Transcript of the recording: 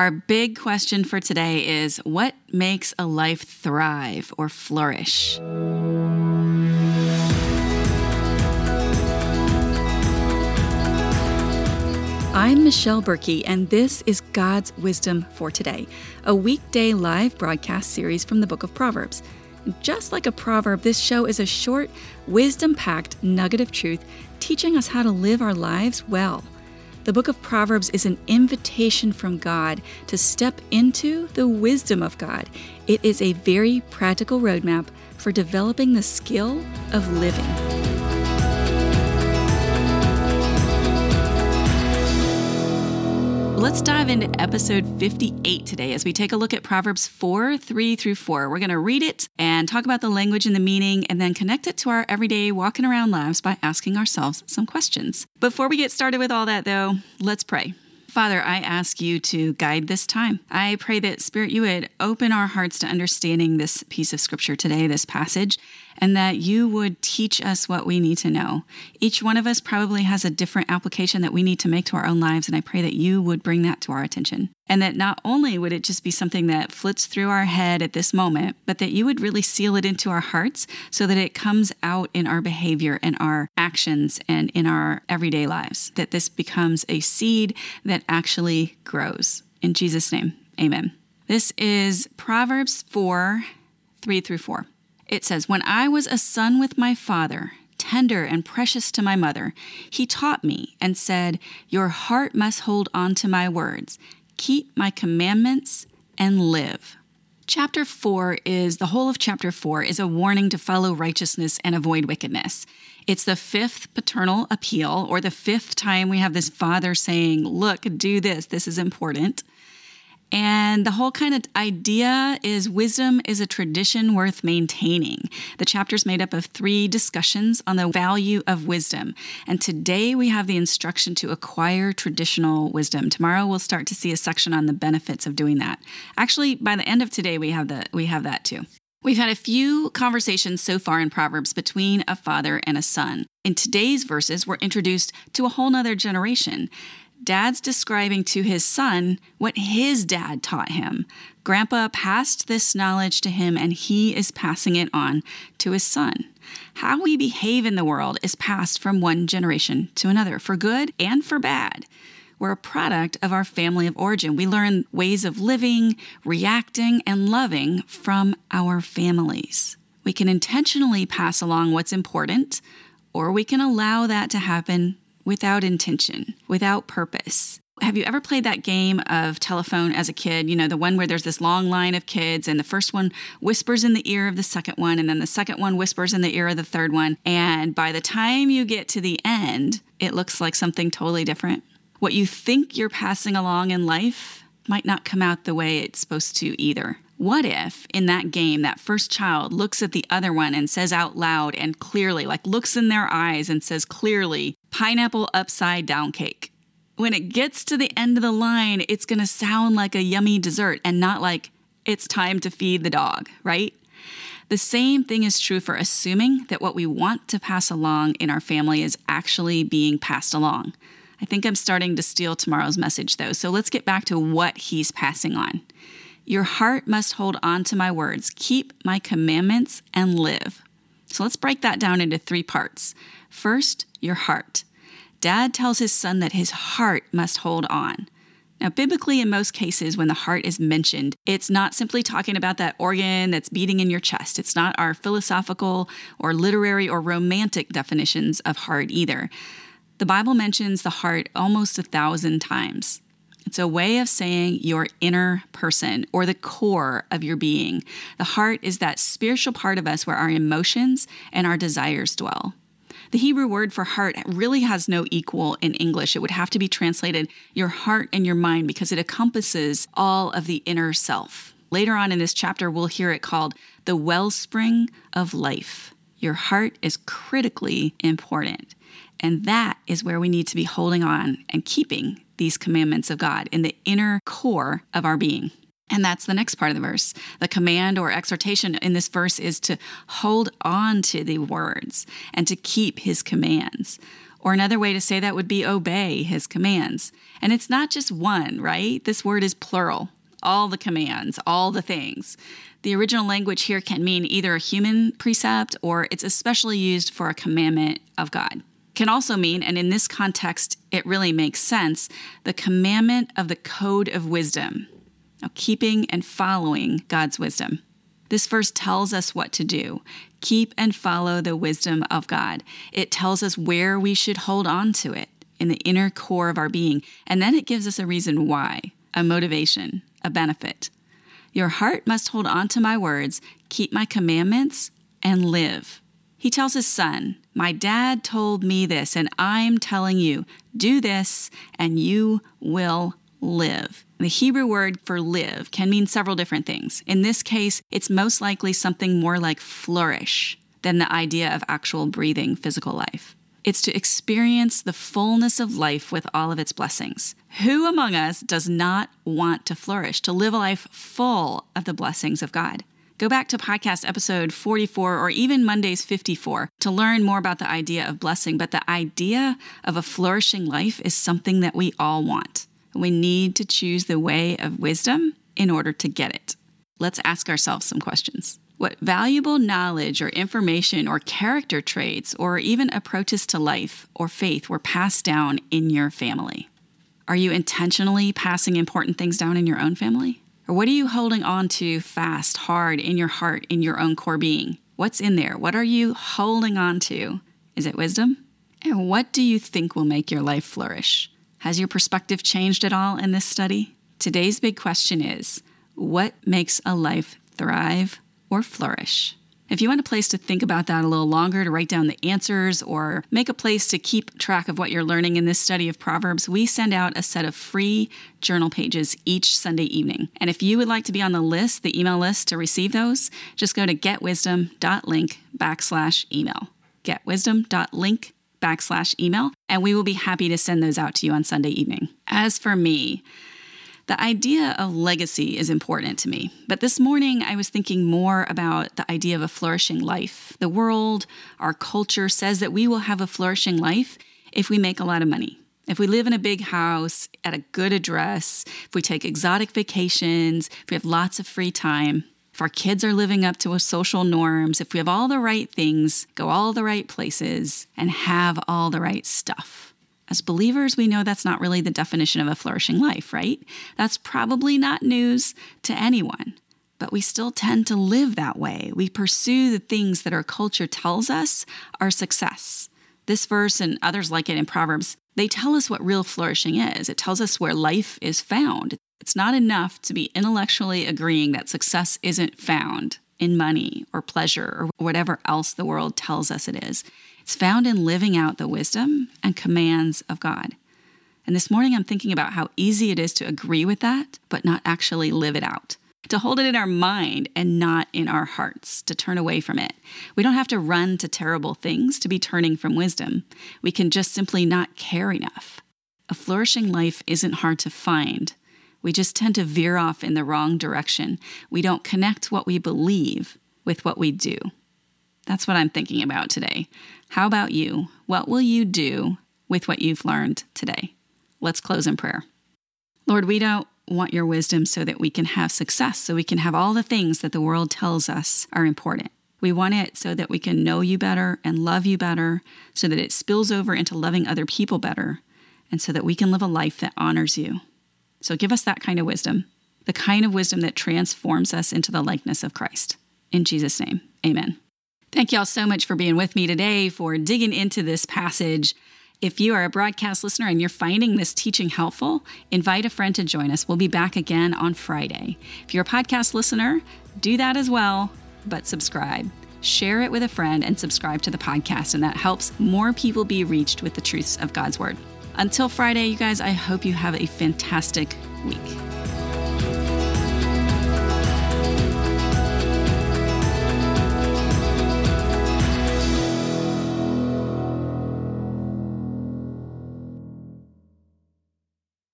Our big question for today is what makes a life thrive or flourish? I'm Michelle Berkey, and this is God's Wisdom for Today, a weekday live broadcast series from the book of Proverbs. Just like a proverb, this show is a short, wisdom packed nugget of truth teaching us how to live our lives well. The book of Proverbs is an invitation from God to step into the wisdom of God. It is a very practical roadmap for developing the skill of living. Let's dive into episode 58 today as we take a look at Proverbs 4 3 through 4. We're going to read it and talk about the language and the meaning, and then connect it to our everyday walking around lives by asking ourselves some questions. Before we get started with all that, though, let's pray. Father, I ask you to guide this time. I pray that, Spirit, you would open our hearts to understanding this piece of scripture today, this passage, and that you would teach us what we need to know. Each one of us probably has a different application that we need to make to our own lives, and I pray that you would bring that to our attention. And that not only would it just be something that flits through our head at this moment, but that you would really seal it into our hearts so that it comes out in our behavior and our actions and in our everyday lives. That this becomes a seed that actually grows. In Jesus' name, amen. This is Proverbs 4 3 through 4. It says, When I was a son with my father, tender and precious to my mother, he taught me and said, Your heart must hold on to my words, keep my commandments, and live. Chapter 4 is the whole of chapter 4 is a warning to follow righteousness and avoid wickedness. It's the fifth paternal appeal, or the fifth time we have this father saying, Look, do this, this is important. And the whole kind of idea is wisdom is a tradition worth maintaining. The chapter is made up of three discussions on the value of wisdom. And today we have the instruction to acquire traditional wisdom. Tomorrow we'll start to see a section on the benefits of doing that. Actually, by the end of today we have the we have that too. We've had a few conversations so far in Proverbs between a father and a son. In today's verses, we're introduced to a whole nother generation. Dad's describing to his son what his dad taught him. Grandpa passed this knowledge to him and he is passing it on to his son. How we behave in the world is passed from one generation to another, for good and for bad. We're a product of our family of origin. We learn ways of living, reacting, and loving from our families. We can intentionally pass along what's important, or we can allow that to happen without intention, without purpose. Have you ever played that game of telephone as a kid? You know, the one where there's this long line of kids, and the first one whispers in the ear of the second one, and then the second one whispers in the ear of the third one. And by the time you get to the end, it looks like something totally different. What you think you're passing along in life might not come out the way it's supposed to either. What if in that game, that first child looks at the other one and says out loud and clearly, like looks in their eyes and says clearly, pineapple upside down cake? When it gets to the end of the line, it's gonna sound like a yummy dessert and not like it's time to feed the dog, right? The same thing is true for assuming that what we want to pass along in our family is actually being passed along. I think I'm starting to steal tomorrow's message though, so let's get back to what he's passing on. Your heart must hold on to my words, keep my commandments, and live. So let's break that down into three parts. First, your heart. Dad tells his son that his heart must hold on. Now, biblically, in most cases, when the heart is mentioned, it's not simply talking about that organ that's beating in your chest. It's not our philosophical or literary or romantic definitions of heart either. The Bible mentions the heart almost a thousand times. It's a way of saying your inner person or the core of your being. The heart is that spiritual part of us where our emotions and our desires dwell. The Hebrew word for heart really has no equal in English. It would have to be translated your heart and your mind because it encompasses all of the inner self. Later on in this chapter, we'll hear it called the wellspring of life. Your heart is critically important. And that is where we need to be holding on and keeping these commandments of God in the inner core of our being. And that's the next part of the verse. The command or exhortation in this verse is to hold on to the words and to keep his commands. Or another way to say that would be obey his commands. And it's not just one, right? This word is plural. All the commands, all the things. The original language here can mean either a human precept or it's especially used for a commandment of God. Can also mean, and in this context, it really makes sense, the commandment of the code of wisdom, of keeping and following God's wisdom. This verse tells us what to do. Keep and follow the wisdom of God. It tells us where we should hold on to it in the inner core of our being. And then it gives us a reason why, a motivation, a benefit. Your heart must hold on to my words, keep my commandments, and live. He tells his son, My dad told me this, and I'm telling you, do this, and you will live. The Hebrew word for live can mean several different things. In this case, it's most likely something more like flourish than the idea of actual breathing physical life. It's to experience the fullness of life with all of its blessings. Who among us does not want to flourish, to live a life full of the blessings of God? Go back to podcast episode 44 or even Monday's 54 to learn more about the idea of blessing. But the idea of a flourishing life is something that we all want. We need to choose the way of wisdom in order to get it. Let's ask ourselves some questions. What valuable knowledge or information or character traits or even approaches to life or faith were passed down in your family? Are you intentionally passing important things down in your own family? Or what are you holding on to fast, hard in your heart, in your own core being? What's in there? What are you holding on to? Is it wisdom? And what do you think will make your life flourish? Has your perspective changed at all in this study? Today's big question is what makes a life thrive or flourish? If you want a place to think about that a little longer, to write down the answers, or make a place to keep track of what you're learning in this study of Proverbs, we send out a set of free journal pages each Sunday evening. And if you would like to be on the list, the email list to receive those, just go to getwisdom.link backslash email. Getwisdom.link backslash email, and we will be happy to send those out to you on Sunday evening. As for me, the idea of legacy is important to me, but this morning I was thinking more about the idea of a flourishing life. The world, our culture says that we will have a flourishing life if we make a lot of money. If we live in a big house, at a good address, if we take exotic vacations, if we have lots of free time, if our kids are living up to social norms, if we have all the right things, go all the right places, and have all the right stuff. As believers, we know that's not really the definition of a flourishing life, right? That's probably not news to anyone. But we still tend to live that way. We pursue the things that our culture tells us are success. This verse and others like it in Proverbs, they tell us what real flourishing is. It tells us where life is found. It's not enough to be intellectually agreeing that success isn't found in money or pleasure or whatever else the world tells us it is. It's found in living out the wisdom and commands of God. And this morning I'm thinking about how easy it is to agree with that, but not actually live it out. To hold it in our mind and not in our hearts, to turn away from it. We don't have to run to terrible things to be turning from wisdom. We can just simply not care enough. A flourishing life isn't hard to find we just tend to veer off in the wrong direction. We don't connect what we believe with what we do. That's what I'm thinking about today. How about you? What will you do with what you've learned today? Let's close in prayer. Lord, we don't want your wisdom so that we can have success, so we can have all the things that the world tells us are important. We want it so that we can know you better and love you better, so that it spills over into loving other people better, and so that we can live a life that honors you. So give us that kind of wisdom, the kind of wisdom that transforms us into the likeness of Christ. In Jesus' name, amen. Thank you all so much for being with me today, for digging into this passage. If you are a broadcast listener and you're finding this teaching helpful, invite a friend to join us. We'll be back again on Friday. If you're a podcast listener, do that as well, but subscribe. Share it with a friend and subscribe to the podcast, and that helps more people be reached with the truths of God's Word. Until Friday, you guys, I hope you have a fantastic week.